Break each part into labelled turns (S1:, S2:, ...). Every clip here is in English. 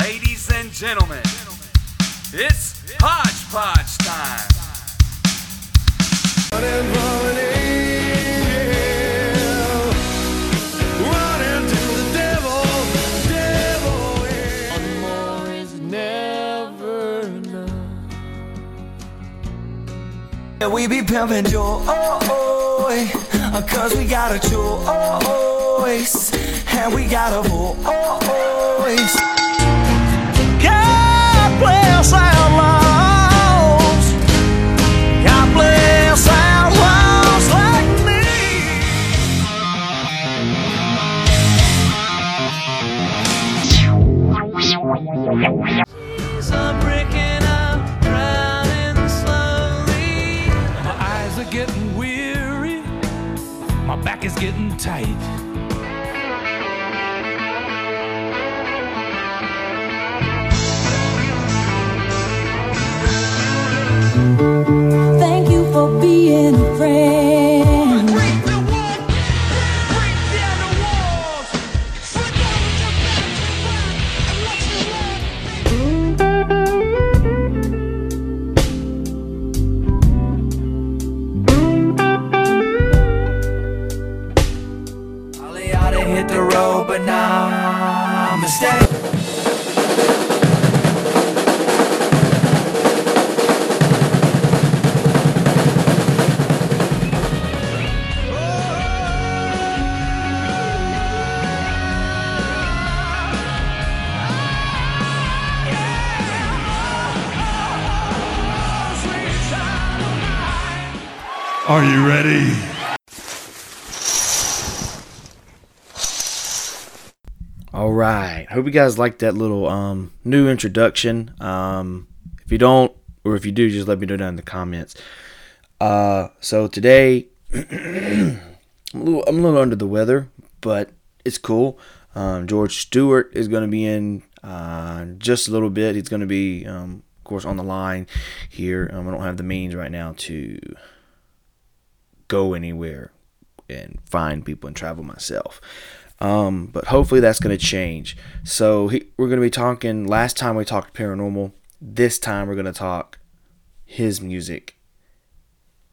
S1: Ladies and gentlemen, it's Hodgepodge time.
S2: Running from an angel, running to the devil, devil. yeah. One more is never enough. Yeah, we be pimping joy, uh, cause we got a choice, and we got a voice.
S3: Getting weary. My back is getting tight.
S4: For being
S5: Are you ready?
S6: All right. Hope you guys liked that little um, new introduction. Um, if you don't, or if you do, just let me know down in the comments. Uh, so today, I'm a, little, I'm a little under the weather, but it's cool. Um, George Stewart is going to be in uh, just a little bit. He's going to be, um, of course, on the line here. Um, I don't have the means right now to go anywhere and find people and travel myself. Um, but hopefully that's going to change. So he, we're going to be talking. Last time we talked paranormal. This time we're going to talk his music,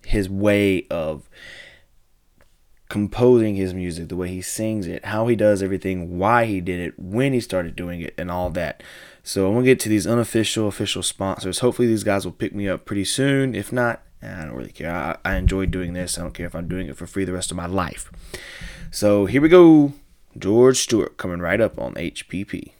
S6: his way of composing his music, the way he sings it, how he does everything, why he did it, when he started doing it, and all that. So I'm gonna get to these unofficial, official sponsors. Hopefully these guys will pick me up pretty soon. If not, I don't really care. I, I enjoy doing this. I don't care if I'm doing it for free the rest of my life. So here we go. George Stewart coming right up on HPP.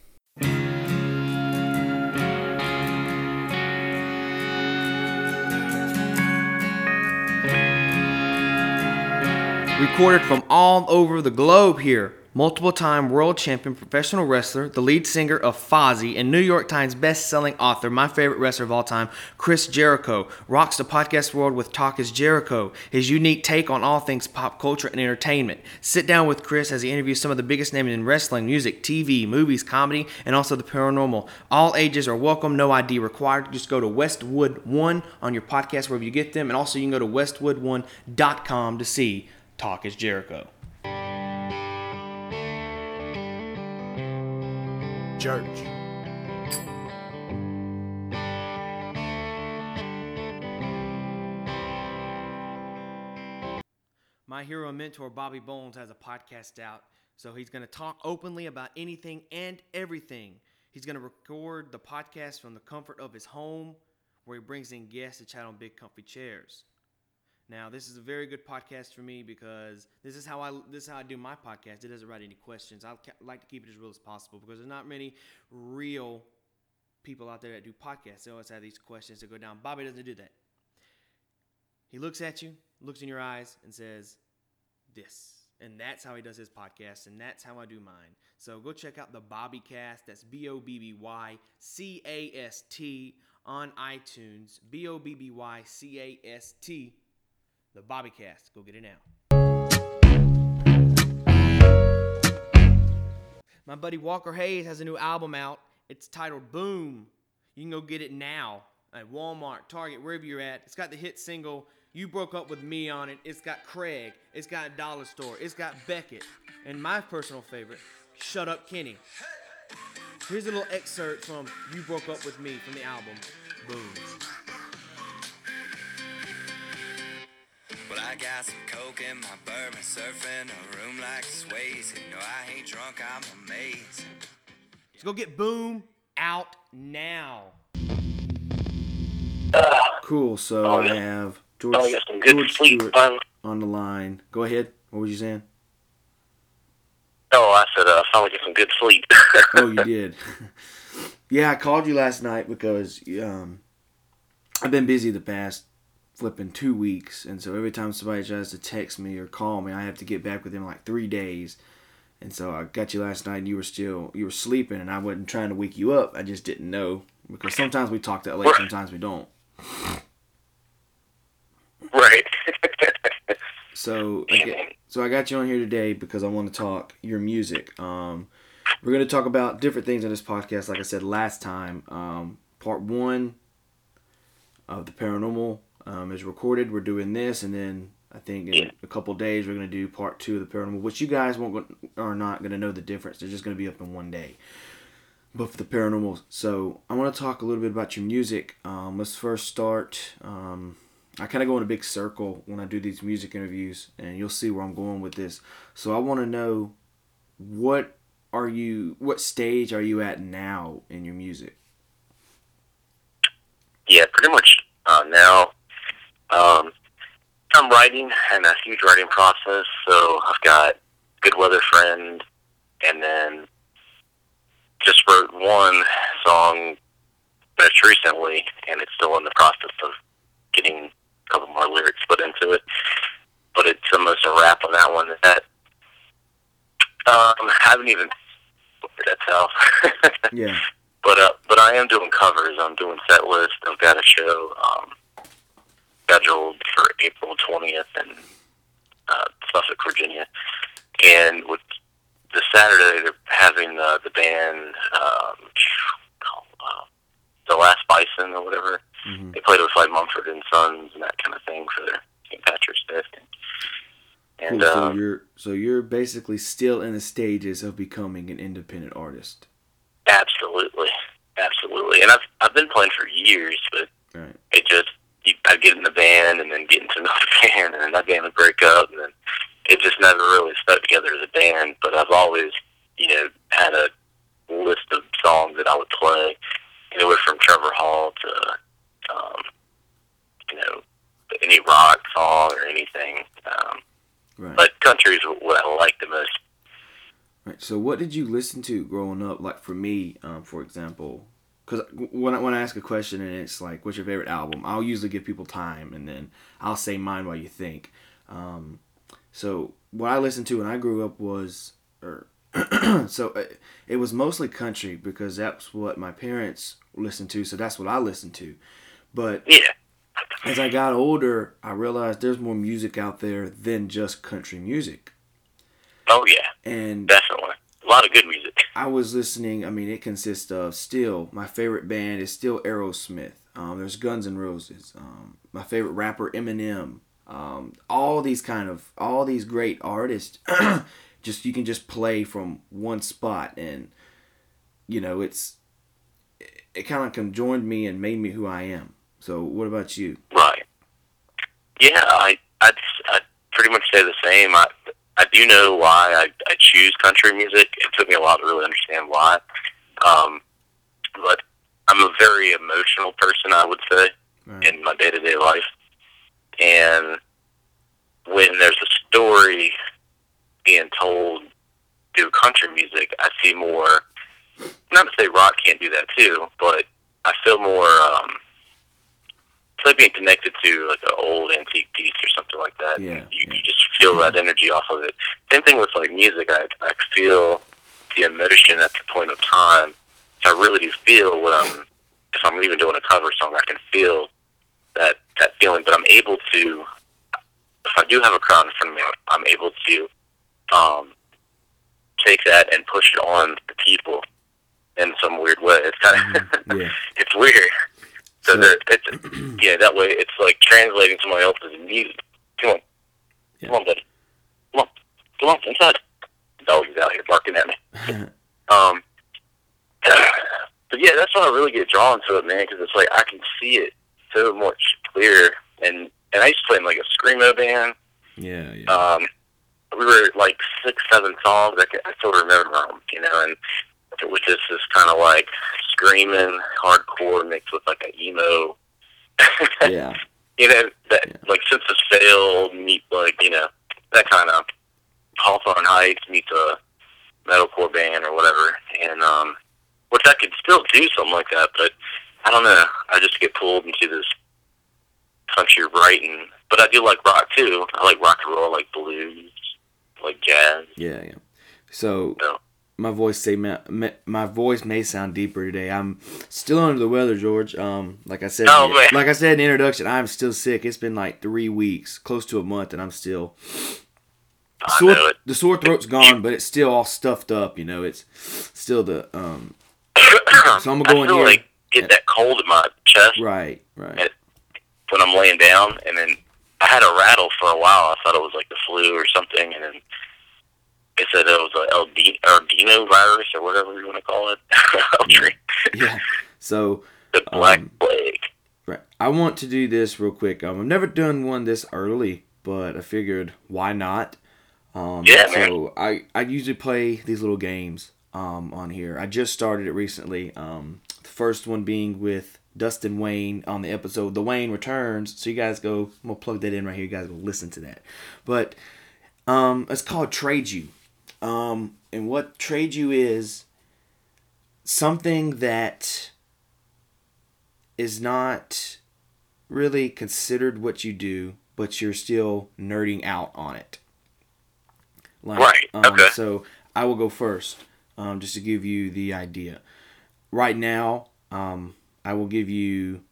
S6: Recorded from all over the globe here. Multiple time world champion professional wrestler, the lead singer of Fozzy, and New York Times best-selling author, my favorite wrestler of all time, Chris Jericho, rocks the podcast world with Talk is Jericho, his unique take on all things pop culture and entertainment. Sit down with Chris as he interviews some of the biggest names in wrestling, music, TV, movies, comedy, and also the paranormal. All ages are welcome, no ID required. Just go to Westwood One on your podcast wherever you get them, and also you can go to westwood1.com to see Talk is Jericho.
S7: Church.
S6: My hero and mentor, Bobby Bones, has a podcast out. So he's going to talk openly about anything and everything. He's going to record the podcast from the comfort of his home, where he brings in guests to chat on big, comfy chairs. Now, this is a very good podcast for me because this is how I this is how I do my podcast. It doesn't write any questions. I like to keep it as real as possible because there's not many real people out there that do podcasts. They always have these questions that go down. Bobby doesn't do that. He looks at you, looks in your eyes, and says, "This." And that's how he does his podcast, and that's how I do mine. So go check out the Bobby Cast. That's B O B B Y C A S T on iTunes. B O B B Y C A S T. The Bobby Cast. Go get it now. My buddy Walker Hayes has a new album out. It's titled Boom. You can go get it now at Walmart, Target, wherever you're at. It's got the hit single You Broke Up With Me on it. It's got Craig. It's got Dollar Store. It's got Beckett. And my personal favorite, Shut Up Kenny.
S8: Here's a little excerpt from "You Broke Up with Me" from the album. Boom.
S7: Well, I got some coke in my bourbon, surfing a room like Swayze. No, I ain't drunk, I'm amazing.
S8: Let's go get Boom out now.
S6: Cool. So
S9: Oh,
S6: I
S9: yeah.
S6: have George,
S9: Oh, get some good
S6: George
S9: sleep.
S6: Stewart
S9: Um,
S6: on the line. Go ahead. What were you saying?
S9: oh, I said, uh, finally get some good sleep.
S6: Oh, you did. yeah, I called you last night because um, I've been busy the past flipping two weeks, and so every time somebody tries to text me or call me, I have to get back with them like three days. And so I got you last night, and you were still you were sleeping, and I wasn't trying to wake you up. I just didn't know because sometimes we talk that late, sometimes we don't.
S9: right.
S6: So I get, so I got you on here today because I want to talk your music. Um, we're gonna talk about different things on this podcast. Like I said last time, um, part one of the paranormal um, is recorded. We're doing this, and then I think in
S9: Yeah.
S6: a couple days we're gonna do part two of the paranormal, which you guys won't are not gonna know the difference. They're just gonna be up in one day. But for the paranormal, so I want to talk a little bit about your music. Um, let's first start. Um, I kind of go in a big circle when I do these music interviews, and you'll see where I'm going with this. So I want to know what are you, what stage are you at now in your music?
S9: yeah, pretty much uh, now. Um, I'm writing and a huge writing process. So I've got Good Weather Friend, and then just wrote one song most recently, and it's still in the process of getting a couple more lyrics put into it. But it's almost a wrap on that one. That um, haven't even that's how.
S6: Yeah.
S9: But uh, but I am doing covers. I'm doing set list. I've got a show um, scheduled for April 20th in uh, Suffolk, Virginia, and with the Saturday they're having uh, the band um, uh, the Last Bison or whatever.
S6: Mhm.
S9: They played with like Mumford and Sons and that kind of thing for their St. Patrick's Day. And
S6: Cool. So
S9: um,
S6: you're so you're basically still in the stages of becoming an independent artist.
S9: absolutely, absolutely. And I've I've been playing for years, but
S6: Right.
S9: it just you, I'd get in the band and then get into another band and then that band would break up and then it just never really stuck together as a band. But I've always, you know, had a list of songs that I would play, anywhere from Trevor Hall to, um, you know, any rock song or anything. Um,
S6: Right.
S9: but country is what I like the most.
S6: Right. So, what did you listen to growing up? Like for me, um, for example, because when I, when I ask a question and it's like, "What's your favorite album?" I'll usually give people time, and then I'll say mine while you think. Um, so, what I listened to when I grew up was, or so it, it was mostly country because that's what my parents listened to. So that's what I listened to. But
S9: Yeah,
S6: as I got older, I realized there's more music out there than just country music,
S9: oh yeah,
S6: and
S9: definitely. A lot of good music.
S6: I was listening. I mean, it consists of still my favorite band is still Aerosmith. Um, there's Guns N' Roses. Um, my favorite rapper Eminem. Um, all these kind of all these great artists. just you can just play from one spot, and you know it's it, it kind of conjoined me and made me who I am. So, what about you?
S9: Right. Yeah, I I'd, I'd pretty much say the same. I I do know why I I choose country music. It took me a while to really understand why. Um, but I'm a very emotional person, I would say,
S6: Right.
S9: in my day to day life. And when there's a story being told through country music, I see more. Not to say rock can't do that too, but I feel more. Um, it's like being connected to like an old antique piece or something like that.
S6: Yeah,
S9: you,
S6: yeah.
S9: you just feel that energy off of it. Same thing with like music. I I feel the emotion at the point of time. I really do feel what I'm. If I'm even doing a cover song, I can feel that that feeling. But I'm able to. If I do have a crowd in front of me, I'm able to um, take that and push it on the people in some weird way. It's kind of
S6: Mm-hmm. Yeah.
S9: it's weird. So,
S6: So-
S9: there, it's yeah, that way it's like translating to somebody else's music. Come on,
S6: Yeah.
S9: come on, buddy, come on, come on, inside. The dog is out here barking at me. um, but yeah, that's why I really get drawn to it, man, because it's like I can see it so much clearer. And and I used to play in like a screamo band.
S6: Yeah, yeah.
S9: Um, we were like six, seven songs. I, can, I still remember them, you know, and it was just this kind of like screaming hardcore mixed with like a emo.
S6: yeah.
S9: you know, that
S6: Yeah.
S9: like Sense of Sail meet like you know that kind of Hawthorne Heights meets a metalcore band or whatever, and um, which I could still do something like that, but I don't know. I just get pulled into this country writing, but I do like rock too. I like rock and roll, I like blues, I like jazz.
S6: Yeah, yeah. So
S9: So
S6: my voice say my, my voice may sound deeper today. I'm still under the weather, George. Um, like I said,
S9: Oh,
S6: like I said in the introduction, I'm still sick. It's been like three weeks, close to a month, and I'm still
S9: I
S6: sore,
S9: know it.
S6: the sore throat's gone, but it's still all stuffed up. You know, it's still the um. So I'm gonna go in here.
S9: like get that cold in my chest
S6: Right, right.
S9: When I'm laying down, and then I had a rattle for a while. I thought it was like the flu or something, and then they said it was a LD, or Dino virus or whatever you want to call it.
S6: Yeah. So
S9: the Black
S6: Um,
S9: Plague.
S6: Right. I want to do this real quick. Um, I've never done one this early, but I figured why not? Um,
S9: Yeah,
S6: so I, I usually play these little games um, on here. I just started it recently. Um, the first one being with Dustin Wayne on the episode The Wayne Returns. So you guys go, I'm going to plug that in right here. You guys go listen to that. But um, it's called Trade You. Um, and what Trade You is something that is not really considered what you do, but you're still nerding out on it. Like,
S9: Right,
S6: Um,
S9: okay.
S6: So I will go first, um, just to give you the idea. Right now, um, I will give you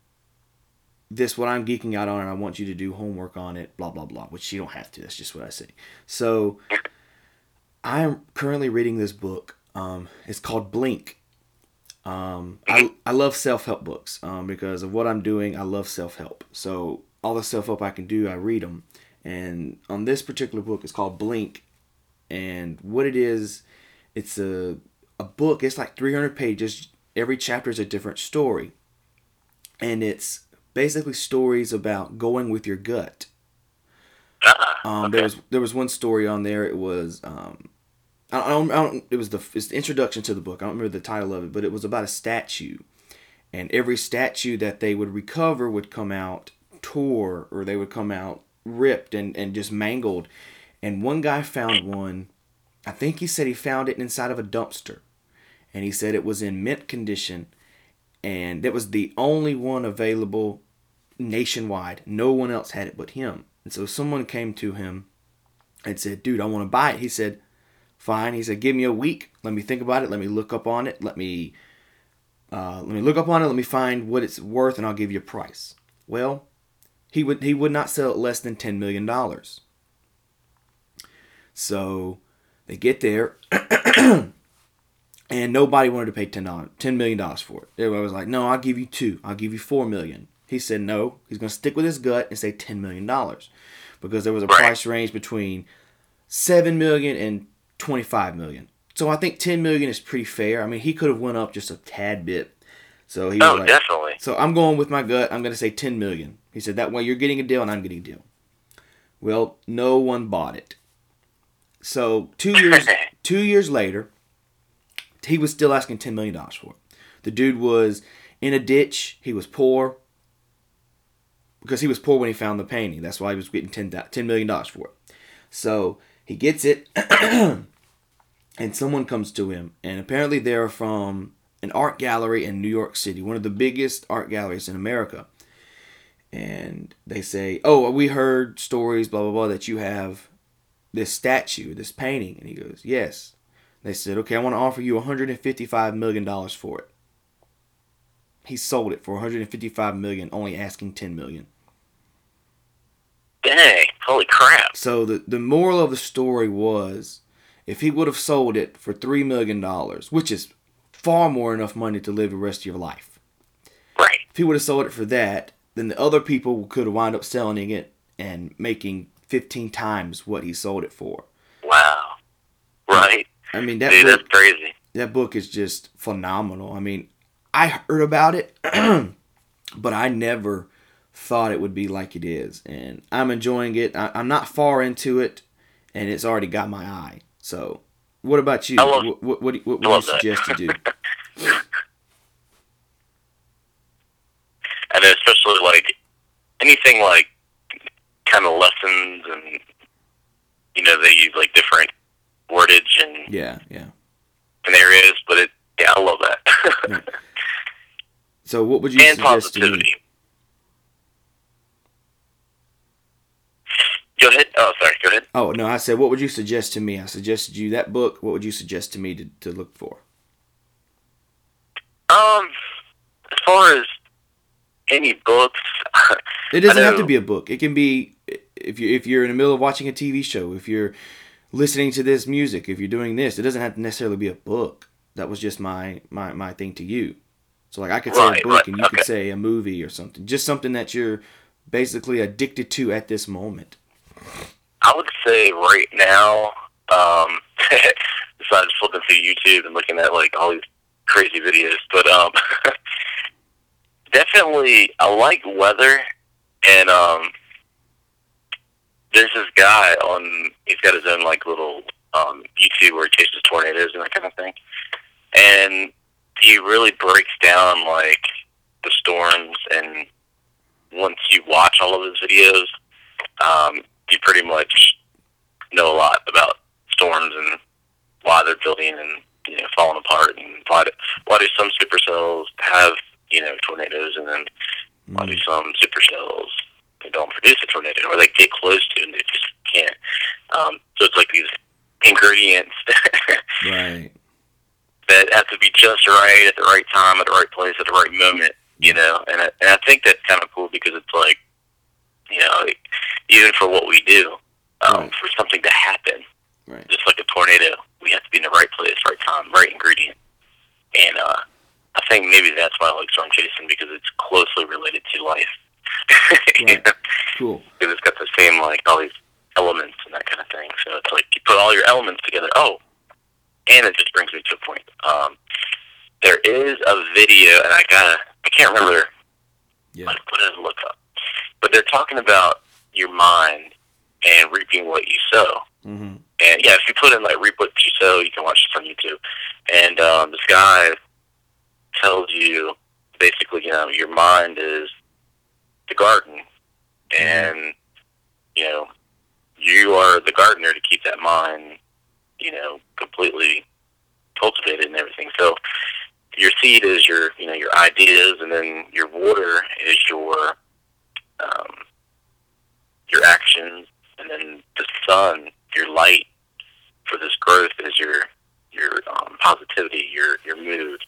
S6: this what I'm geeking out on, and I want you to do homework on it. Blah blah blah. Which you don't have to. That's just what I say. So I am currently reading this book. Um, it's called Blink. Um, I, I love self help books um, because of what I'm doing. I love self help. So all the self help I can do, I read them. And on this particular book, it's called Blink. And what it is, it's a a book. It's like 300 pages. Every chapter is a different story, and it's basically stories about going with your gut.
S9: Ah,
S6: Um, There was there was one story on there. It was um, I don't, I don't it was the it's the introduction to the book. I don't remember the title of it, but it was about a statue, and every statue that they would recover would come out tore or they would come out ripped and and just mangled. And one guy found one. I think he said he found it inside of a dumpster, and he said it was in mint condition, and that was the only one available nationwide. No one else had it but him. And so someone came to him and said, "Dude, I want to buy it." He said, "Fine." He said, "Give me a week. Let me think about it. Let me look up on it. Let me uh, let me look up on it. Let me find what it's worth, and I'll give you a price." Well, he would he would not sell it less than ten million dollars. So they get there, and nobody wanted to pay ten dollars, ten million dollars for it. Everybody was like, "No, I'll give you two. I'll give you four million. He said no. He's going to stick with his gut and say ten million dollars, because there was a
S9: Right.
S6: price range between seven million and twenty-five million. So I think ten million is pretty fair. I mean, he could have went up just a tad bit. So he oh, was
S9: Oh,
S6: like,
S9: definitely.
S6: so I'm going with my gut. I'm going to say 10 million. He said that way you're getting a deal and I'm getting a deal. Well, no one bought it. So two years two years later, he was still asking 10 million dollars for it. The dude was in a ditch. He was poor because he was poor when he found the painting. That's why he was getting 10, $10 million for it. So he gets it, and someone comes to him, and apparently they're from an art gallery in New York City, one of the biggest art galleries in America. And they say, "Oh, we heard stories, blah blah blah, that you have this statue, this painting." And he goes, "Yes." They said, "Okay, I want to offer you 155 million dollars for it." He sold it for 155 million, only asking 10 million.
S9: Dang, holy crap.
S6: So the the moral of the story was, if he would have sold it for three million dollars, which is far more enough money to live the rest of your life,
S9: Right.
S6: if he would have sold it for that, then the other people could have wound up selling it and making 15 times what he sold it for.
S9: Wow. Right.
S6: I mean that
S9: Dude,
S6: book,
S9: that's crazy.
S6: that book is just phenomenal. I mean, I heard about it, but I never thought it would be like it is, and I'm enjoying it. I, I'm not far into it, and it's already got my eye. So, what about you?
S9: Love-
S6: what what, what, do you- what would you suggest you do?
S9: and especially like anything like kind of lessons and you know they use like different wordage and
S6: Yeah, yeah.
S9: scenarios, but it yeah I love that
S6: So, what would you
S9: and
S6: suggest to
S9: positivity. Go ahead. Oh, sorry. Go ahead.
S6: Oh no, I said, what would you suggest to me? I suggested you that book. What would you suggest to me to, to look for?
S9: Um, as far as any books,
S6: It doesn't have to be a book. It can be if you if you're in the middle of watching a TV show, if you're listening to this music, if you're doing this, it doesn't have to necessarily be a book. That was just my my my thing to you. So like I could say
S9: Right,
S6: a book
S9: right,
S6: and you
S9: okay.
S6: could say a movie or something. Just something that you're basically addicted to at this moment.
S9: I would say right now, um, besides flipping through YouTube and looking at like all these crazy videos, but um, definitely I like weather, and um, there's this guy on. He's got his own like little um YouTube where he chases tornadoes and that kind of thing, and he really breaks down like the storms and once you watch all of his videos, um, you pretty much know a lot about storms and why they're building and you know falling apart and why do, why do some supercells have you know tornadoes and then why do some supercells they don't produce a tornado or they get close to and they just can't. Um, so it's like these ingredients
S6: Right.
S9: that have to be just right at the right time, at the right place, at the right moment, you know. And I, and I think that's kind of cool because it's like, you know, even for what we do, um,
S6: Right.
S9: for something to happen,
S6: Right.
S9: just like a tornado, we have to be in the right place, right time, right ingredient. And uh, I think maybe that's why I like storm chasing because it's closely related to life.
S6: Right. Cool.
S9: because it's got the same like all these elements and that kind of thing. So it's like you put all your elements together. Oh, and it just brings me to a point. Um, there is a video, and I gotta I can't remember
S6: Yeah.
S9: what what is look up, but they're talking about your mind and reaping what you sow.
S6: Mm-hmm.
S9: And yeah, if you put in like reap what you sow, you can watch this on YouTube. And um, this guy tells you basically, you know, your mind is the garden, and you know, you are the gardener to keep that mind, you know, completely cultivated and everything. So your seed is your, you know, your ideas, and then your water is your, um, your actions, and then the sun, your light for this growth is your your um, positivity, your your mood.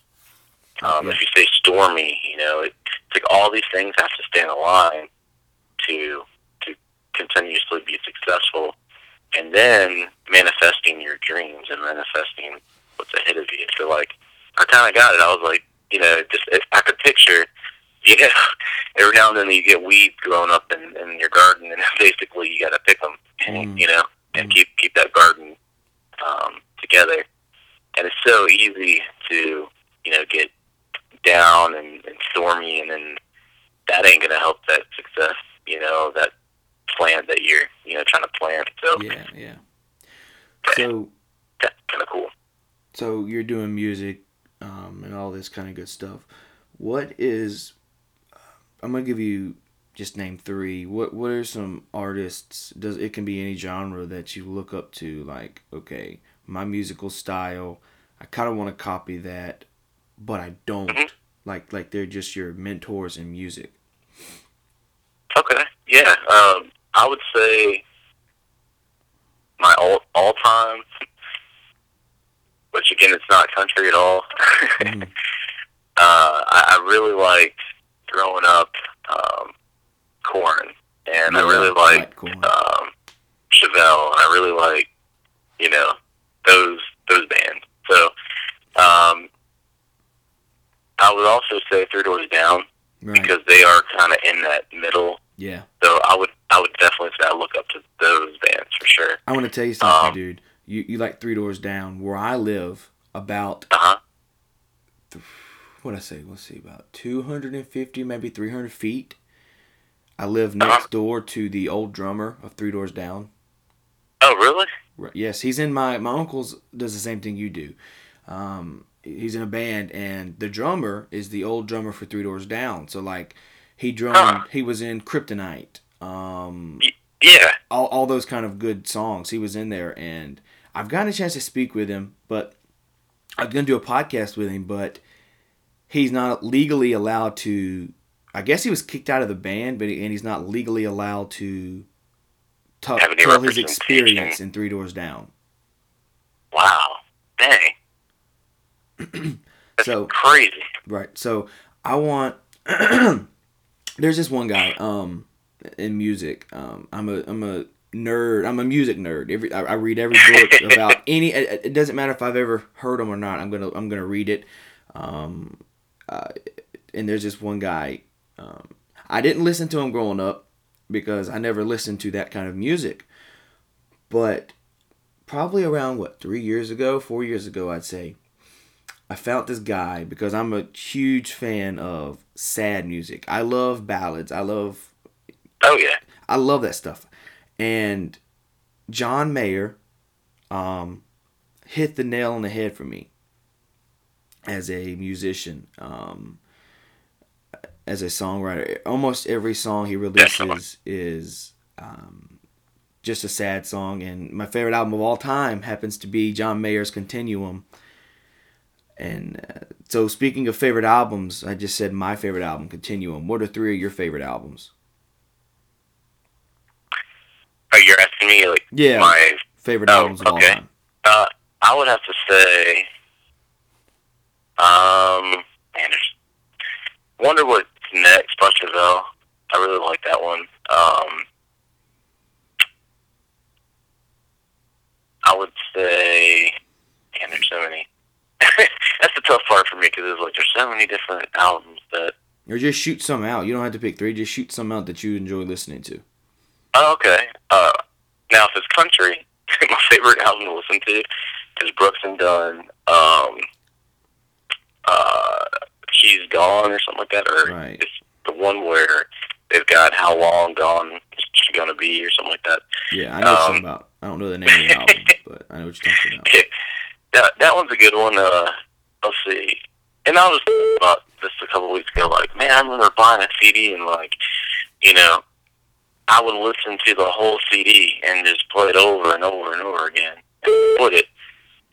S9: Um, If you say stormy, you know, it, it's like all these things have to stay in a line to to continuously be successful, and then manifesting your dreams and manifesting what's ahead of you. So like, I kind of got it. I was like, you know, just I could picture, know, every now and then you get weeds growing up in, in your garden, and basically you got to pick them, and,
S6: Mm.
S9: you know, and keep keep that garden um, together. And it's so easy to, you know, get down and, and stormy, and then that ain't gonna help that success. You know, that plant that you're, you know, trying to plant. So
S6: Yeah. Yeah. So
S9: that's kind of cool.
S6: so you're doing music um, and all this kind of good stuff. What is? I'm gonna give you just name three. What What are some artists? Does it can be any genre that you look up to? Like, okay, my musical style. I kind of want to copy that, but I don't.
S9: Mhm.
S6: Like, like they're just your mentors in music.
S9: Okay. Yeah. Um, I would say my all all time, which again, it's not country at all.
S6: Mhm.
S9: uh, I, I really liked growing up um, Korn, and I
S6: Yeah,
S9: really
S6: I
S9: liked
S6: like
S9: um, Chevelle, and I really like you know those those bands. So um, I would also say Three Doors Down
S6: Right.
S9: because they are kind of in that middle.
S6: yeah.
S9: So I would I would definitely say I look up to those bands for sure.
S6: I want to tell you something,
S9: Um,
S6: dude. You you like Three Doors Down. Where I live, about
S9: Uh huh.
S6: What I say? Let's see, about two hundred and fifty, maybe three hundred feet. I live next door to the old drummer of Three Doors Down.
S9: Oh, really?
S6: Right, Yes, he's in my my uncle's does the same thing you do. Um, he's in a band, and the drummer is the old drummer for Three Doors Down. So like, he drummed.
S9: Huh.
S6: He was in Kryptonite. Um,
S9: Yeah.
S6: all, all those kind of good songs. He was in there, and I've gotten a chance to speak with him, but I'm gonna do a podcast with him, but he's not legally allowed to. I guess he was kicked out of the band, but he, and he's not legally allowed to
S9: Have
S6: tell his experience in Three Doors Down.
S9: Wow. Dang. That's
S6: So-
S9: crazy.
S6: Right. So I want. there's this one guy um in music. Um, I'm a I'm a nerd. I'm a music nerd. Every I, I read every book about any. It, it doesn't matter if I've ever heard them or not. I'm gonna I'm gonna read it. Um, uh, and there's this one guy. Um, I didn't listen to him growing up because I never listened to that kind of music. But probably around what three years ago, four years ago, I'd say. I found this guy because I'm a huge fan of sad music. I love ballads. I love
S9: Oh yeah.
S6: I love that stuff. And John Mayer um, hit the nail on the head for me as a musician, um, as a songwriter. Almost every song he releases is um, just a sad song. And my favorite album of all time happens to be John Mayer's Continuum. And uh, so, speaking of favorite albums, I just said my favorite album, Continuum. What are three of your favorite albums?
S9: Are you're asking me like
S6: Yeah.
S9: my
S6: Favorite
S9: Oh,
S6: albums of all
S9: okay.
S6: time.
S9: Uh, I would have to say, um, man, there's Wonder What's Next, Buncherville. I really like that one. Um, I would say, man, there's so many. That's the tough part for me because there's like there's so many different albums that.
S6: Or just shoot some out. You don't have to pick three. Just shoot some out that you enjoy listening to.
S9: Oh, okay. Uh, now if it's country, my favorite album to listen to is Brooks and Dunn. Um, uh, She's Gone or something like that, or
S6: Right.
S9: it's the one where they've got How Long Gone Is She Gonna Be or something like that.
S6: Yeah, I know
S9: Um,
S6: talking about. I don't know the name of the album, but I know what you're talking about.
S9: that that one's a good one. Uh, let's see. And I was thinking about this a couple weeks ago. Like, buying a CD and like, you know, I would listen to the whole CD and just play it over and over and over again. And put it.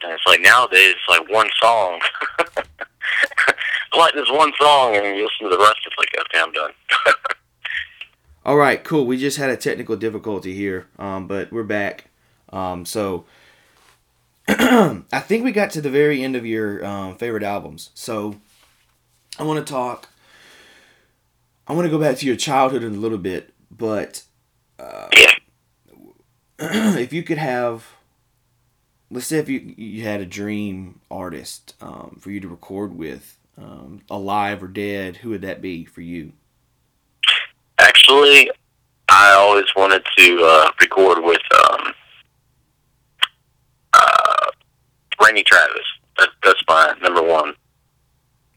S9: And it's like nowadays, it's like one song. Like this one song, and you listen to the rest. It's like, okay, I'm done.
S6: All right, cool. We just had a technical difficulty here, um, but we're back. Um, so I think we got to the very end of your um, favorite albums. So I want to talk. I want to go back to your childhood in a little bit, but uh, if you could have, let's say if you you had a dream artist um, for you to record with, um, alive or dead, who would that be for you?
S9: Actually, I always wanted to uh, record with um, uh, Randy Travis. That, that's my number one.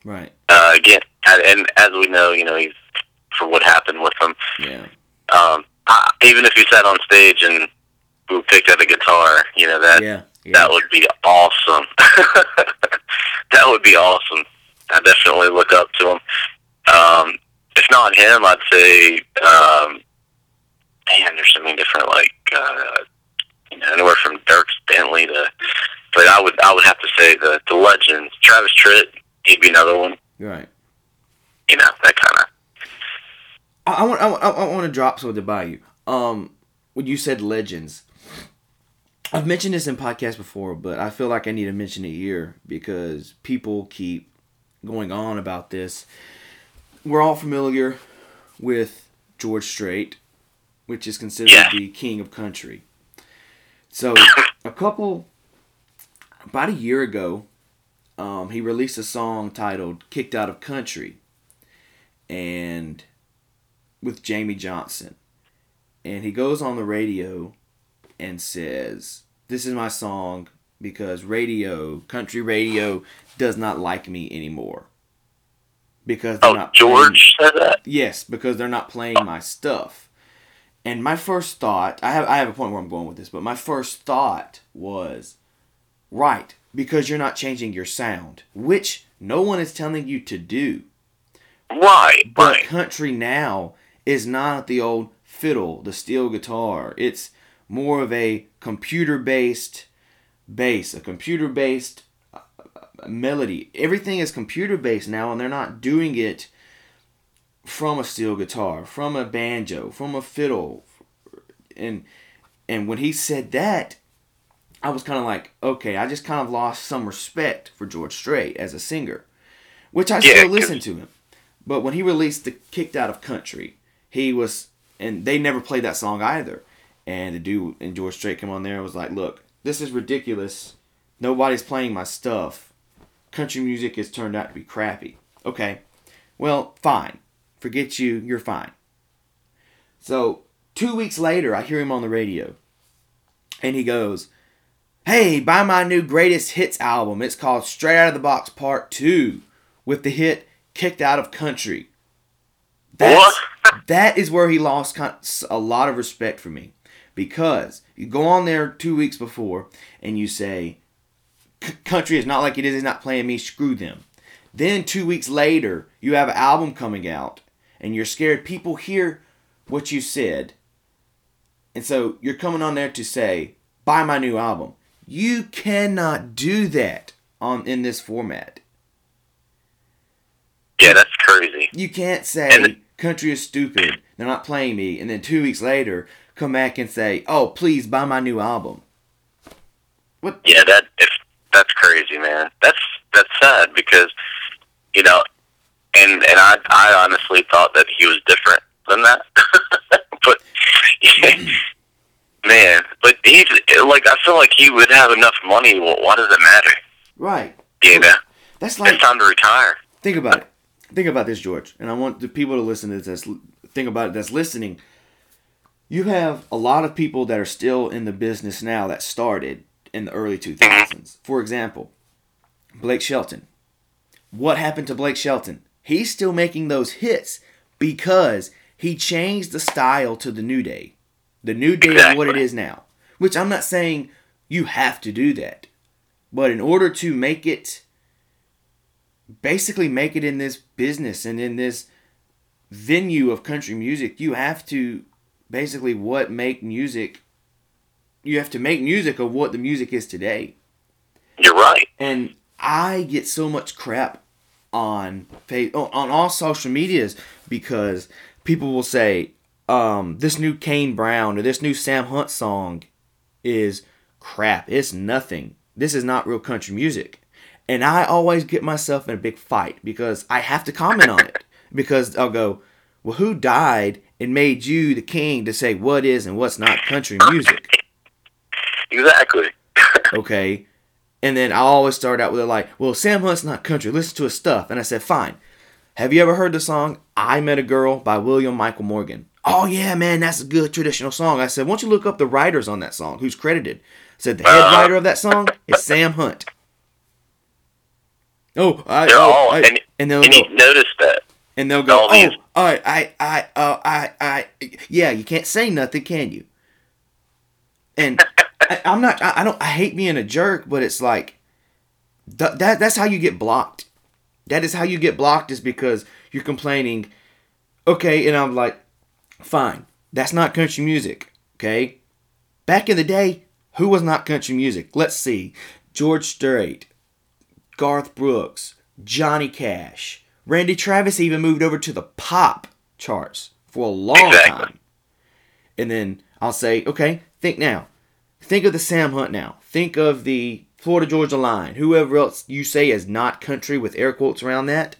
S6: Right.
S9: Uh, again, and, and as we know, you know, he's for what happened with him.
S6: Yeah.
S9: Um, I, even if he sat on stage and we picked up a guitar, you know that
S6: Yeah. Yeah.
S9: that would be awesome. that would be awesome. I definitely look up to him. Um, if not him, I'd say, um, man, there's so many different like, uh, you know, anywhere from Dierks Bentley to, but I would I would have to say the the legends. Travis Tritt, he'd be another one.
S6: Right.
S9: You know, that kind of.
S6: I, I want I, want- I want to drop something by you. Um, when you said legends, I've mentioned this in podcasts before, but I feel like I need to mention it here because people keep going on about this. We're all familiar with George Strait, which is considered
S9: Yeah.
S6: the king of country. So a couple about a year ago, um, he released a song titled "Kicked Out of Country," and with Jamey Johnson. And he goes on the radio and says, This is my song because radio, country radio, does not like me anymore. because they're
S9: Oh,
S6: not playing-
S9: George said that.
S6: Yes, because they're not playing my stuff. And my first thought, I have I have a point where I'm going with this, but my first thought was right, because you're not changing your sound, which no one is telling you to do.
S9: Right,
S6: But
S9: right.
S6: country now is not the old fiddle, the steel guitar. It's more of a computer-based bass, a computer-based uh, uh, melody. Everything is computer-based now, and they're not doing it from a steel guitar, from a banjo, from a fiddle. And and when he said that, I was kind of like, okay, I just kind of lost some respect for George Strait as a singer, which I
S9: Yeah,
S6: still listen to him. But when he released the Kicked Out of Country, he was, and they never played that song either. And the dude and George Strait came on there and was like, look, this is ridiculous. Nobody's playing my stuff. Country music has turned out to be crappy. Okay, well, fine. Forget you, you're fine. So, two weeks later, I hear him on the radio. And he goes, Hey, buy my new greatest hits album. It's called Strait Out of the Box Part 2 with the hit Kicked Out of Country. That's, that is where he lost a lot of respect for me. Because you go on there two weeks before and you say, Country is not like it is, it's not playing me, screw them. Then two weeks later, you have an album coming out and you're scared people hear what you said. And so you're coming on there to say, buy my new album. You cannot do that on in this format.
S9: Yeah, that's crazy.
S6: You can't say
S9: it-
S6: country is stupid. They're not playing me, and then two weeks later come back and say, "Oh, please buy my new album." What?
S9: Yeah, that if that's crazy, man. That's that's sad because you know, and and I I honestly thought that he was different than that, but man, but he's like I feel like he would have enough money. Well, why does it matter?
S6: Right.
S9: You know,
S6: That's like
S9: it's time to retire.
S6: Think about it. Think about this, George. And I want the people to listen to this. That's, think about it. That's listening. You have a lot of people that are still in the business now that started in the early 2000s. For example, Blake Shelton. What happened to Blake Shelton? He's still making those hits because he changed the style to the new day. The new day is what it is now. Which I'm not saying you have to do that. But in order to make it basically make it in this business and in this venue of country music, you have to basically what make music you have to make music of what the music is today.
S9: You're right.
S6: And I get so much crap on on on all social medias because people will say um, this new Kane Brown or this new Sam Hunt song is crap. It's nothing. This is not real country music. And I always get myself in a big fight because I have to comment on it. Because I'll go, well, who died and made you the king to say what is and what's not country music?
S9: Exactly.
S6: okay. And then I always start out with like, well, Sam Hunt's not country. Listen to his stuff. And I said, fine. Have you ever heard the song I Met a Girl by William Michael Morgan? Oh, yeah, man, that's a good traditional song. I said, why don't you look up the writers on that song? Who's credited? I said, the head uh. writer of that song is Sam Hunt. Oh, I,
S9: They're
S6: oh,
S9: all
S6: I-
S9: and,
S6: and they'll
S9: and notice that.
S6: and they'll go,
S9: all
S6: oh,
S9: these-
S6: I, I, I, uh, I, I, yeah, you can't say nothing, can you? And I, I'm not, I, I don't, I hate being a jerk, but it's like, th- that, that's how you get blocked. That is how you get blocked is because you're complaining, okay, and I'm like, fine, that's not country music, okay? Back in the day, who was not country music? Let's see, George Strait, Garth Brooks, Johnny Cash. Randy Travis even moved over to the pop charts for a long
S9: Exactly.
S6: time. And then I'll say, okay, think now. Think of the Sam Hunt now. Think of the Florida Georgia Line. Whoever else you say is not country with air quotes around that.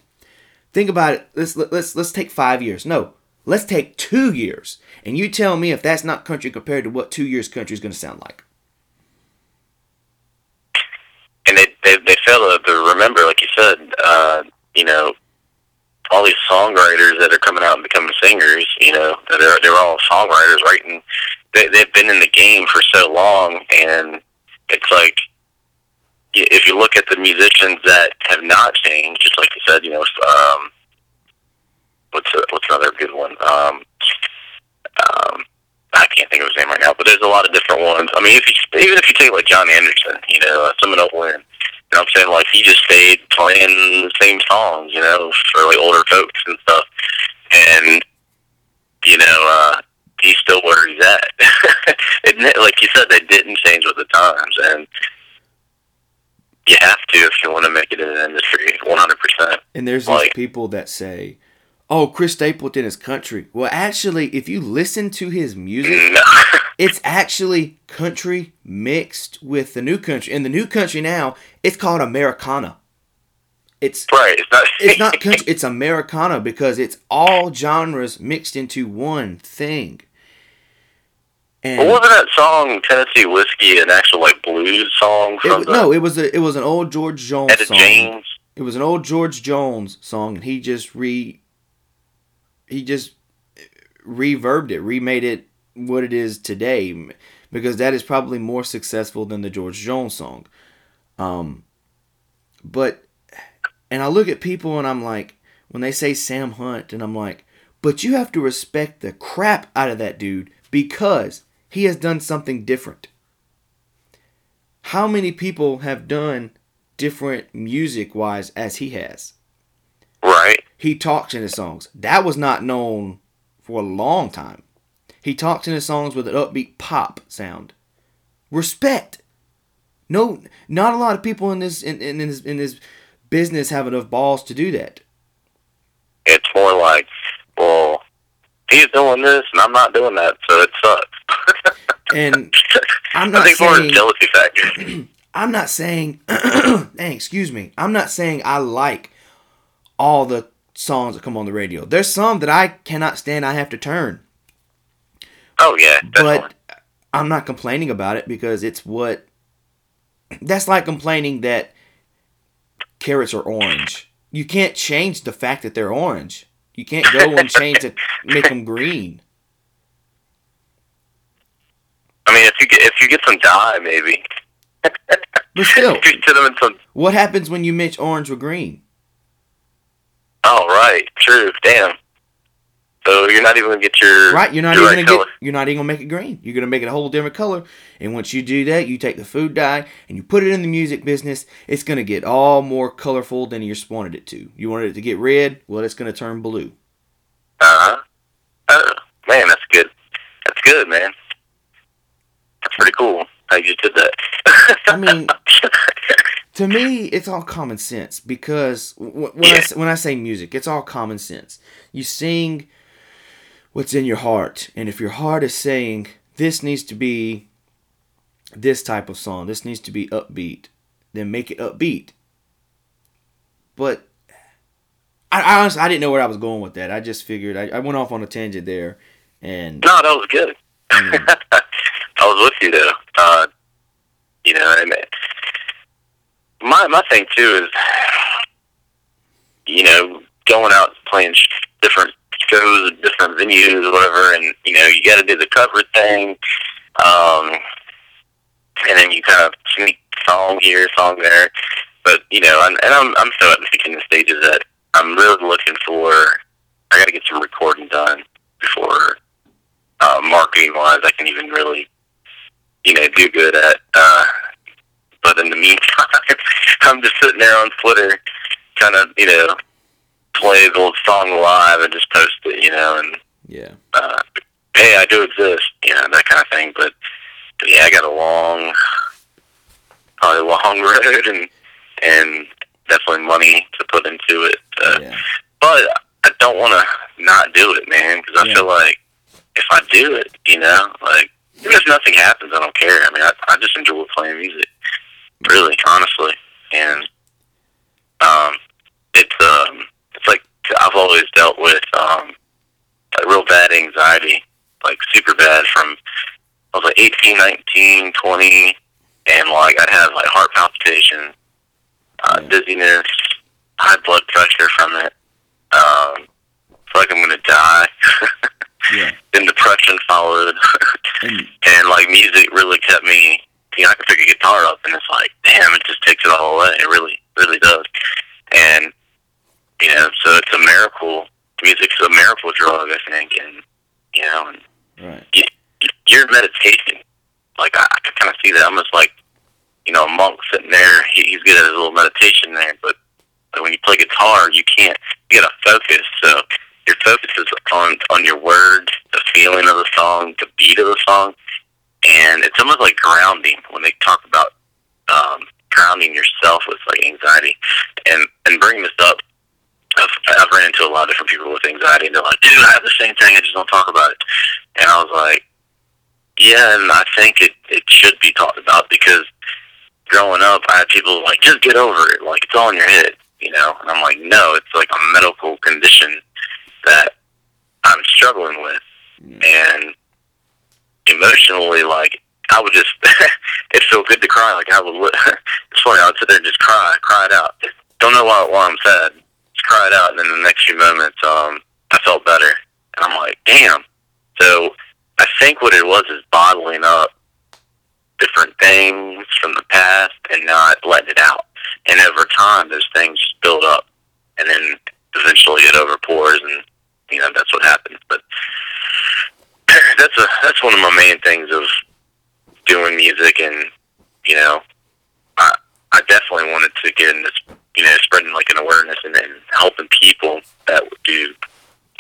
S6: Think about it. Let's let's let's take five years. No, let's take two years. And you tell me if that's not country compared to what two years country is going to sound like.
S9: And they they, they fail to, remember, like you said, uh, you know, all these songwriters that are coming out and becoming singers. You know, they're they're all songwriters writing. They they've been in the game for so long, and it's like if you look at the musicians that have not changed, just like you said, you know, um, what's a, what's another good one? Um, um, I can't think of his name right now, but there's a lot of different ones. I mean, if you, even if you take like John Anderson, you know, uh, Seminole Wind, you know what I'm saying? Like he just stayed playing the same songs, you know, for like older folks and stuff, and you know, uh, he's still where he's at. it, like you said, they didn't change with the times, and you have to if you want to make it in the industry, 100. percent
S6: And there's these people that say, "Oh, Chris Stapleton is country." Well, actually, if you listen to his music, it's actually country mixed with the new country. And the new country now, it's called Americana. It's
S9: right. It's not.
S6: it's not country, it's Americana because it's all genres mixed into one thing. And
S9: But wasn't that song Tennessee Whiskey an actual like blues song
S6: it,
S9: the
S6: no, it was a, it was an old George Jones
S9: Etta
S6: song.
S9: James?
S6: It was an old George Jones song, and he just re he just reverbed it, remade it what it is today, because that is probably more successful than the George Jones song. Um, but and I look at people and I'm like, when they say Sam Hunt, and I'm like, but you have to respect the crap out of that dude because he has done something different. How many people have done different music wise as he has?
S9: Right.
S6: He talks in his songs. That was not known for a long time. He talks in his songs with an upbeat pop sound. Respect. No, not a lot of people in this in, in, in this in this business have enough balls to do that.
S9: It's more like, well, he's doing this and I'm not doing that, so it sucks.
S6: And I'm
S9: I
S6: not
S9: think
S6: saying
S9: a jealousy factor.
S6: I'm not saying, dang, excuse me. I'm not saying I like all the songs that come on the radio. There's some that I cannot stand. I have to turn,
S9: oh yeah, definitely.
S6: but I'm not complaining about it because it's what. That's like complaining that carrots are orange. You can't change the fact that they're orange. You can't go and change it, make them green.
S9: I mean, if you get if you get some dye, maybe.
S6: But still,
S9: them in some.
S6: what happens when you mix orange with green?
S9: Oh right, true. Damn. So you're not even gonna get your
S6: Right, you're not even gonna
S9: color.
S6: get you're not even gonna make it green. You're gonna make it a whole different color. And once you do that, you take the food dye and you put it in the music business, it's gonna get all more colorful than you just wanted it to. You wanted it to get red, well it's gonna turn blue.
S9: Uh huh. Oh, man, that's good. That's good, man. That's pretty cool. How you just did that.
S6: I mean, to me, it's all common sense because when, I, when I say music, it's all common sense. You sing what's in your heart, and if your heart is saying this needs to be this type of song, this needs to be upbeat, then make it upbeat. But I, I honestly I didn't know where I was going with that. I just figured I, I went off on a tangent there, and
S9: no, that was good.
S6: Mm.
S9: I was with you though. Uh, you know, what I and my my thing too is, you know, going out playing different shows, different venues, or whatever, and you know, you got to do the cover thing, um, and then you kind of sneak song here, song there. But you know, and, and I'm I'm so at the beginning stages that I'm really looking for. I got to get some recording done before uh, marketing wise, I can even really, you know, do good at. Uh, but in the meantime, I'm just sitting there on Twitter, kind of, you know, play the old song live and just post it, you know, and
S6: yeah,
S9: uh, hey, I do exist, you know, that kind of thing. But, but yeah, I got a long, probably long road and and definitely money to put into it. Uh,
S6: yeah,
S9: but I don't want to not do it, man, because I
S6: Yeah.
S9: feel like if I do it, you know, like even if nothing happens, I don't care. I mean, I, I just enjoy playing music, really, honestly, and um, it's um, it's like I've always dealt with um, like real bad anxiety, like super bad from I was like 18, 19, 20, and like I'd have like heart palpitations, uh, dizziness, high blood pressure from it. Um, feel like I'm gonna die.
S6: yeah,
S9: then depression followed,
S6: and
S9: and like music really kept me. You know, I can pick a guitar up, and it's like, damn, it just takes it all away. It really, really does. And you know, so it's a miracle music's a miracle drug, I think, and you know, and
S6: Right.
S9: you, your meditation, like I, I can kind of see that almost like you know a monk sitting there. He, he's good at his little meditation there, but, but when you play guitar, you can't. You gotta focus. So your focus is on on your words, the feeling of the song, the beat of the song, and it's almost like grounding when they talk about um, grounding yourself with like anxiety, and and bringing this up. I've, I've ran into a lot of different people with anxiety, and they're like, "Dude, I have the same thing. I just don't talk about it." And I was like, "Yeah," and I think it it should be talked about because growing up, I had people like, "Just get over it. Like it's all in your head," you know. And I'm like, "No, it's like a medical condition that I'm struggling with, and emotionally, like I would just it felt good to cry. Like I would, it's funny. I would sit there and just cry, cry it out. Don't know why, why I'm sad. Just cry it out, and then the next few moments, um, I felt better, and I'm like, damn. So I think what it was is bottling up different things from the past and not letting it out. And over time, those things just build up, and then eventually it overpours, and you know that's what happens. But that's a that's one of my main things of doing music, and you know, I I definitely wanted to get in this, you know, spreading like an awareness and, and helping people that would do,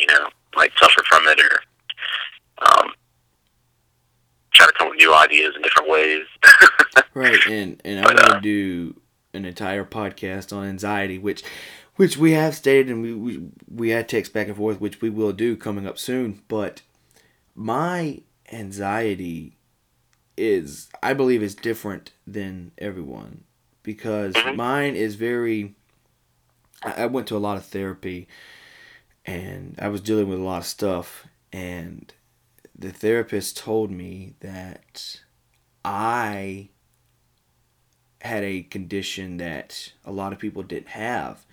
S9: you know, like suffer from it or um, try to come with new ideas in different ways.
S6: Right, and and I
S9: But,
S6: want to
S9: uh,
S6: do an entire podcast on anxiety, which which we have stated and we, we we had text back and forth, which we will do coming up soon. But my anxiety is, I believe, is different than everyone because mm-hmm. mine is very. I I went to a lot of therapy, and I was dealing with a lot of stuff, and the therapist told me that I had a condition that a lot of people didn't have,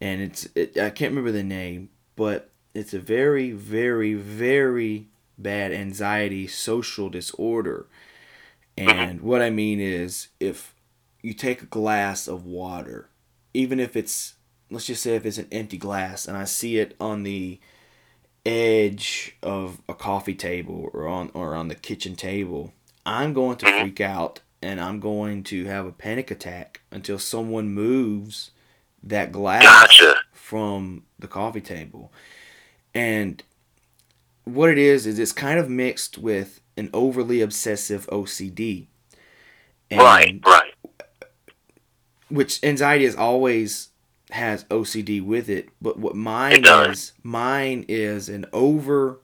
S6: and it's it, I can't remember the name, but it's a very very very bad anxiety social disorder. Mm-hmm. And what I mean is if you take a glass of water, even if it's let's just say if it's an empty glass and I see it on the edge of a coffee table or on or on the kitchen table, I'm going to mm-hmm. freak out and I'm going to have a panic attack until someone moves that glass
S9: Gotcha.
S6: from the coffee table. And what it is is it's kind of mixed with an overly obsessive OCD. And
S9: right, right.
S6: which anxiety is always has OCD with it, but what mine
S9: does.
S6: is, mine is an over,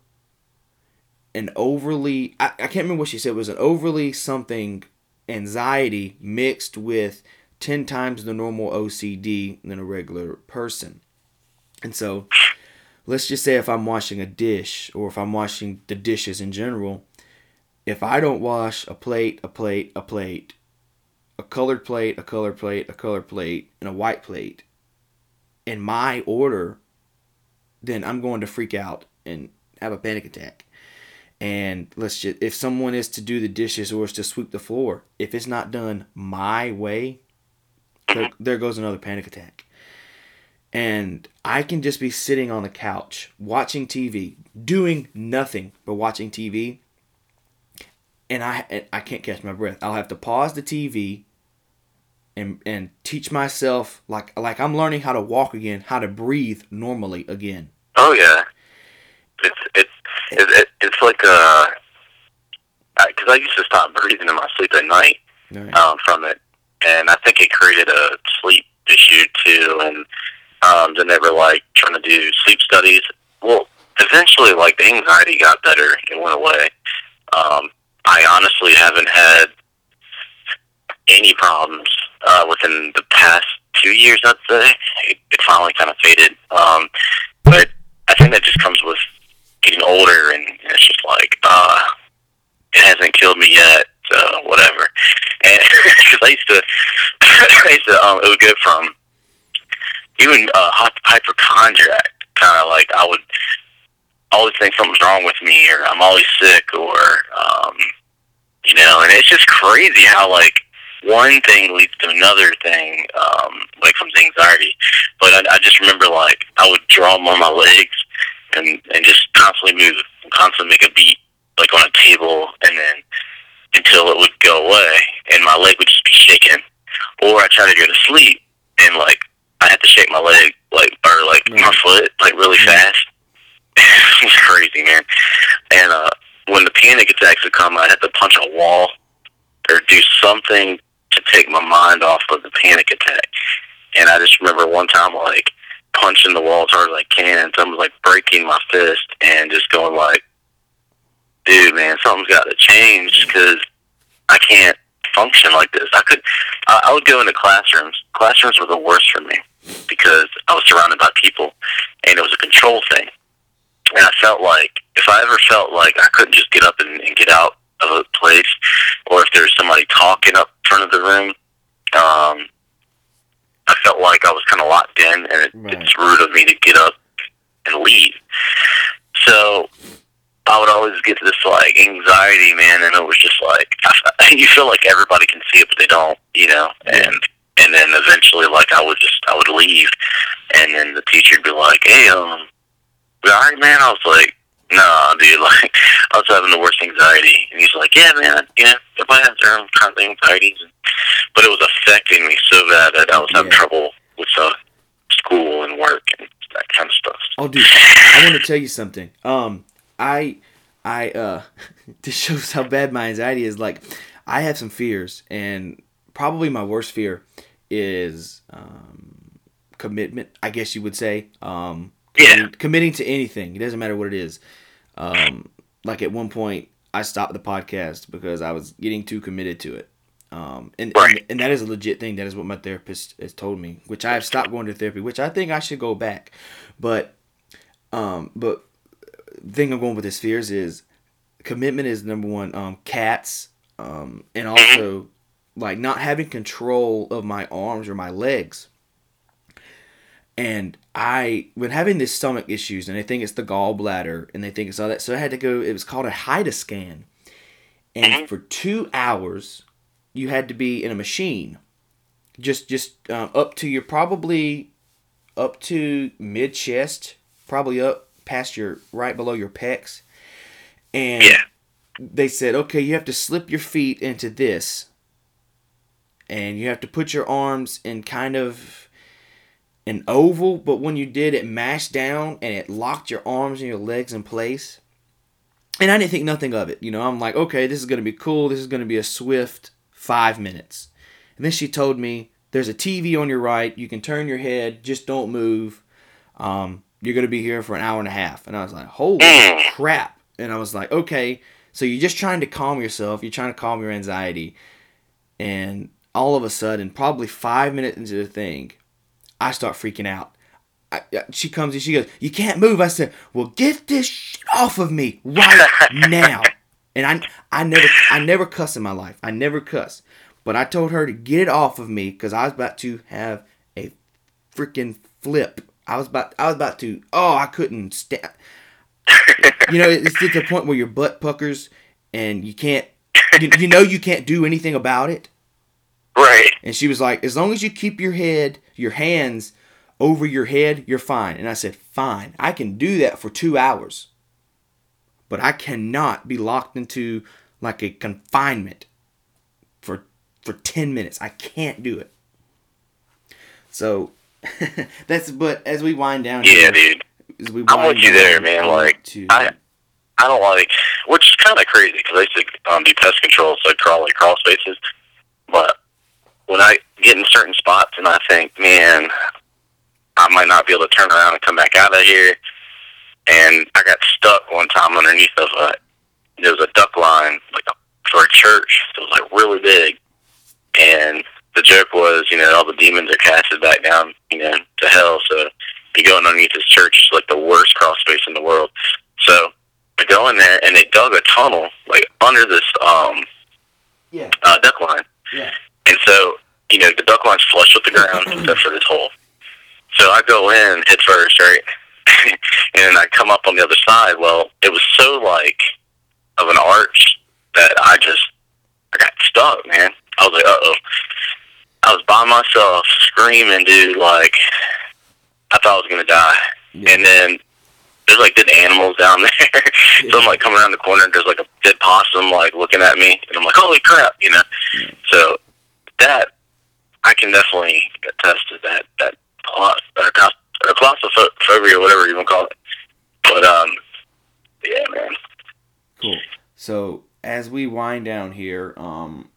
S6: an overly, I, I can't remember what she said, it was an overly something anxiety mixed with 10 times the normal OCD than a regular person. And so, let's just say if I'm washing a dish or if I'm washing the dishes in general, if I don't wash a plate, a plate, a plate, a colored plate, a colored plate, a colored plate, and a white plate in my order, then I'm going to freak out and have a panic attack. And let's just if someone is to do the dishes or is to sweep the floor, if it's not done my way, there, there goes another panic attack. And I can just be sitting on the couch watching TV, doing nothing but watching TV, and I I can't catch my breath. I'll have to pause the TV and and teach myself like like I'm learning how to walk again, how to breathe normally again.
S9: Oh yeah, it's it's it, it, it's like uh, because I used to stop breathing in my sleep at night
S6: Right.
S9: um, from it, and I think it created a sleep issue too. And um, then they like trying to do sleep studies. Well, eventually, like the anxiety got better, it went away. Um, I honestly haven't had any problems uh, within the past two years. I'd say it, it finally kind of faded, um, but I think that just comes with getting older, and it's just like uh, it hasn't killed me yet. So whatever. And because I used to, I used to, um, it would go from even uh, hypochondriac, kind of like I would always think something's wrong with me, or I'm always sick, or um, you know, and it's just crazy how like one thing leads to another thing um, it comes anxiety. But I, I just remember like I would draw them on my legs, and and just constantly move, constantly make a beat like on a table, and then until it would go away, and my leg would just be shaking. Or I try to go to sleep, and like I had to shake my leg, like or like my foot, like really fast. it was crazy, man. And uh, when the panic attacks would come, I had to punch a wall or do something to take my mind off of the panic attack. And I just remember one time, like punching the wall as hard as I can, and someone was like breaking my fist, and just going like, "Dude, man, something's got to change because I can't function like this." I could, I, I would go into classrooms. Classrooms were the worst for me because I was surrounded by people, and it was a control thing. And I felt like if I ever felt like I couldn't just get up and, and get out of a place, or if there was somebody talking up front of the room, um, I felt like I was kind of locked in, and it,
S6: Right.
S9: it's rude of me to get up and leave. So I would always get this like anxiety, man, and it was just like you feel like everybody can see it, but they don't, you know. And and then eventually, like I would just I would leave, and then the teacher would be like, "Hey, um, all right, man?" I was like, "Nah, dude, like I was having the worst anxiety," and he's like, "Yeah, man, you know, everybody has their own kind of anxieties," but it was affecting me so bad that I was having
S6: Yeah.
S9: trouble with uh, school and work and that kind of stuff.
S6: Oh, dude, I want to tell you something. Um, I, I, uh, this shows how bad my anxiety is. Like, I have some fears, and probably my worst fear is um, commitment. I guess you would say. Um,
S9: Yeah.
S6: committing, to anything. It doesn't matter what it is. Um, like at one point, I stopped the podcast because I was getting too committed to it. Um, and,
S9: Right.
S6: and and that is a legit thing. That is what my therapist has told me. Which I have stopped going to therapy. Which I think I should go back. But um, but the thing I'm going with this fears is commitment is number one. Um, cats. Um, and also like not having control of my arms or my legs. And I, when having this stomach issues, and they think it's the gallbladder, and they think it's all that, so I had to go. It was called a HIDA scan, and for two hours, you had to be in a machine, just just um, up to your probably up to mid chest, probably up past your right below your pecs, and
S9: Yeah.
S6: they said, okay, you have to slip your feet into this, and you have to put your arms in kind of an oval, but when you did, it mashed down and it locked your arms and your legs in place. And I didn't think nothing of it. You know, I'm like, okay, this is going to be cool. This is going to be a swift five minutes. And then she told me, there's a TV on your right. You can turn your head, just don't move. Um, you're going to be here for an hour and a half. And I was like, holy crap. And I was like, okay. So you're just trying to calm yourself. You're trying to calm your anxiety. And all of a sudden, probably five minutes into the thing, I start freaking out. I, she comes and she goes, "You can't move." I said, "Well, get this shit off of me right now." And I, I never, I never cuss in my life. I never cuss, but I told her to get it off of me because I was about to have a freaking flip. I was about, I was about to. Oh, I couldn't stand. You know, it's to the point where your butt puckers and you can't. You, you know, you can't do anything about it.
S9: Right.
S6: And she was like, as long as you keep your head, your hands over your head, you're fine. And I said, fine. I can do that for two hours. But I cannot be locked into like a confinement for for 10 minutes. I can't do it. So that's but as we wind down
S9: Yeah,
S6: here,
S9: dude.
S6: as we
S9: I'm with you there, man. Like,
S6: to,
S9: I, I don't like, which is kind of crazy because I used to um, do pest control, so I crawl like crawl spaces. But when I get in certain spots and I think, man, I might not be able to turn around and come back out of here, and I got stuck one time underneath of a, there was a duct line like for a church. It was like really big, and the joke was, you know, all the demons are casted back down, you know, to hell. So you go in underneath this church, it's like the worst crawl space in the world. So I go in there, and they dug a tunnel like under this um
S6: yeah,
S9: uh, duct line.
S6: yeah,
S9: And so, you know, the duct line's flush with the ground except for this hole. So I go in head first, right? and I come up on the other side. Well, it was so like of an arch that I just I got stuck, man. I was like, uh oh. I was by myself screaming, dude, like I thought I was gonna die.
S6: Yeah.
S9: And then there's like dead animals down there. so I'm like coming around the corner, and there's like a dead possum like looking at me, and I'm like, holy crap, you know. So that I can definitely attest to that that cla- or claus- or claustrophobia, whatever you want to call it. But um, yeah, man.
S6: Cool. So as we wind down here, um,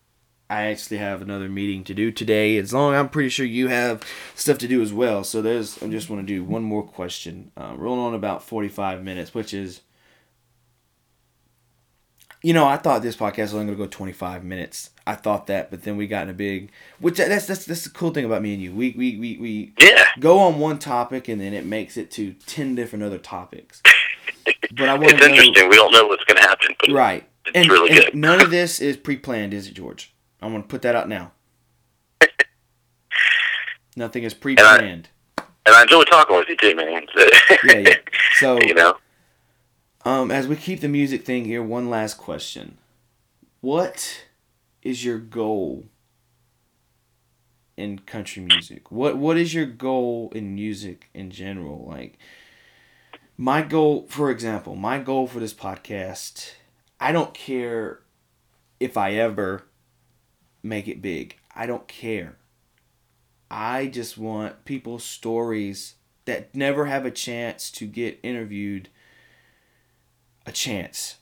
S6: I actually have another meeting to do today. As long I'm pretty sure you have stuff to do as well. So there's I just want to do one more question. Uh, rolling on about 45 minutes, which is, you know, I thought this podcast was only going to go 25 minutes. I thought that, but then we got in a big, which that's that's that's the cool thing about me and you. We we we we
S9: Yeah.
S6: go on one topic and then it makes it to 10 different other topics. But I want
S9: It's
S6: to know,
S9: interesting. We don't know what's going to happen, but
S6: right?
S9: it's
S6: and,
S9: really
S6: and
S9: good.
S6: none of this is pre-planned, is it, George? I'm gonna put that out now. Nothing is pre-planned.
S9: And I enjoy talking with you too, man.
S6: Yeah, yeah. So,
S9: you know,
S6: um, as we keep the music thing here, one last question: What is your goal in country music? What What is your goal in music in general? Like, my goal, for example, my goal for this podcast, I don't care if I ever make it big. I don't care. I just want people's stories that never have a chance to get interviewed a chance.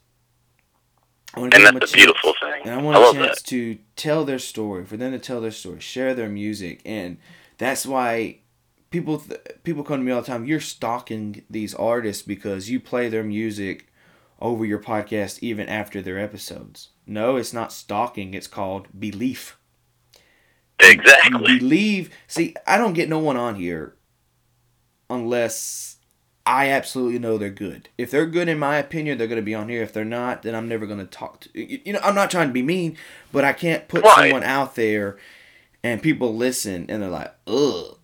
S6: I want to
S9: and
S6: give them
S9: that's
S6: a
S9: beautiful thing.
S6: And I
S9: I,
S6: want a chance
S9: that.
S6: to tell their story, for them to tell their story, share their music, and that's why people th- people come to me all the time. You're stalking these artists because you play their music over your podcast even after their episodes. No, it's not stalking. It's called belief. You
S9: Exactly.
S6: believe. See, I don't get no one on here unless I absolutely know they're good. If they're good, in my opinion, they're going to be on here. If they're not, then I'm never going to talk to. You you know, I'm not trying to be mean, but I can't put
S9: Right.
S6: someone out there and people listen and they're like, ugh,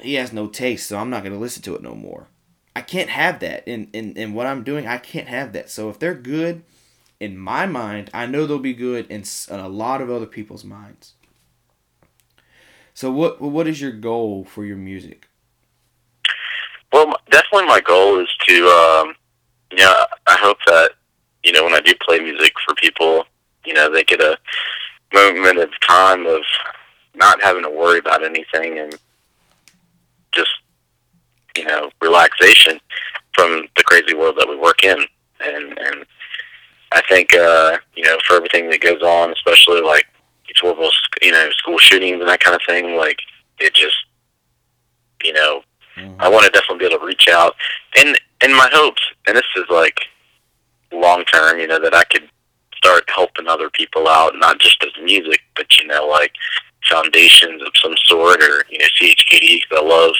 S6: he has no taste, so I'm not going to listen to it no more. I can't have that. In, in, in what I'm doing, I can't have that. So if they're good, in my mind, I know they'll be good in, in a lot of other people's minds. So what what is your goal for your music?
S9: Definitely my goal is to, um, you know, I hope that, you know, when I do play music for people, you know, they get a moment of time of not having to worry about anything and just, you know, relaxation from the crazy world that we work in. And, and I think, uh, you know, for everything that goes on, especially like horrible, you know, school shootings and that kind of thing, like, it just, you know, I want to definitely be able to reach out, and and my hopes, and this is like long term, you know, that I could start helping other people out, not just as music, but you know, like foundations of some sort, or you know, CHKD. Because I love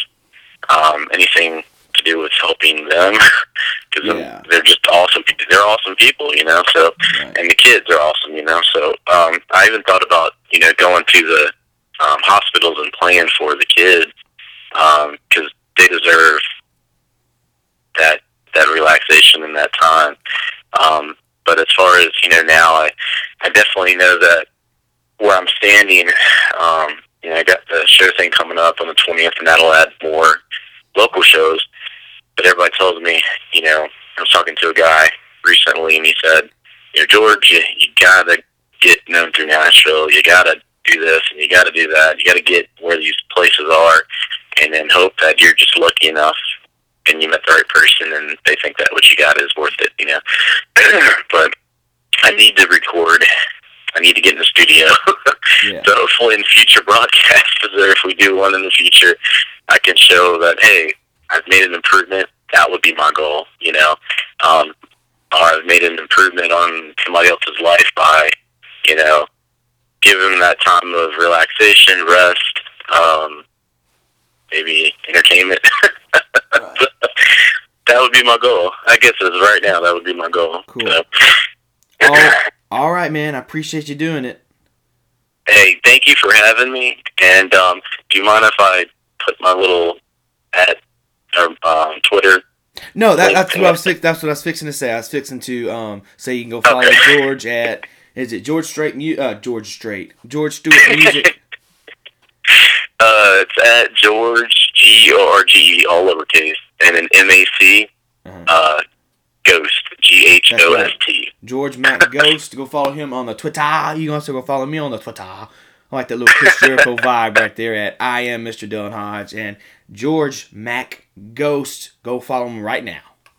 S9: um, anything to do with helping them, because
S6: Yeah.
S9: they're just awesome. They're awesome people, you know. So,
S6: Right.
S9: and the kids are awesome, you know. So, um, I even thought about you know going to the um, hospitals and playing for the kids because they deserve that that relaxation and that time. Um, but as far as you know now, I I definitely know that where I'm standing. Um, you know, I got the show thing coming up on the 20th, and that'll add more local shows. But everybody tells me, you know, I was talking to a guy recently, and he said, you know, George, you, you gotta get known through Nashville. You gotta do this and you gotta do that. You gotta get where these places are, and then hope that you're just lucky enough and you met the right person, and they think that what you got is worth it. You know, but I need to record. I need to get in the studio.
S6: Yeah.
S9: So hopefully in future broadcasts, or if we do one in the future, I can show that hey, I've made an improvement. That would be my goal, you know. Um, or I've made an improvement on somebody else's life by, you know, giving them that time of relaxation, rest, um, maybe entertainment. that would be my goal. I guess as right now, that would be my goal.
S6: Cool.
S9: So,
S6: all, all right, man. I appreciate you doing it.
S9: Hey, thank you for having me. And um, do you mind if I put my little at or um, Twitter?
S6: No, that, that's what. I was fix, that's what I was fixing to say. I was fixing to um say you can go follow
S9: Okay.
S6: George at is it George Strait? Mu- uh George Strait. George Stewart Music.
S9: Uh, it's at George G O R G E all lowercase and an M A C uh, Ghost, G H O S T.
S6: George Mac Ghost. Go follow him on the Twitter. You can also go follow me on the Twitter. I like that little Chris Jericho vibe right there at I am Mr. Dylan Hodge and George Mac Ghost. Go follow him right now.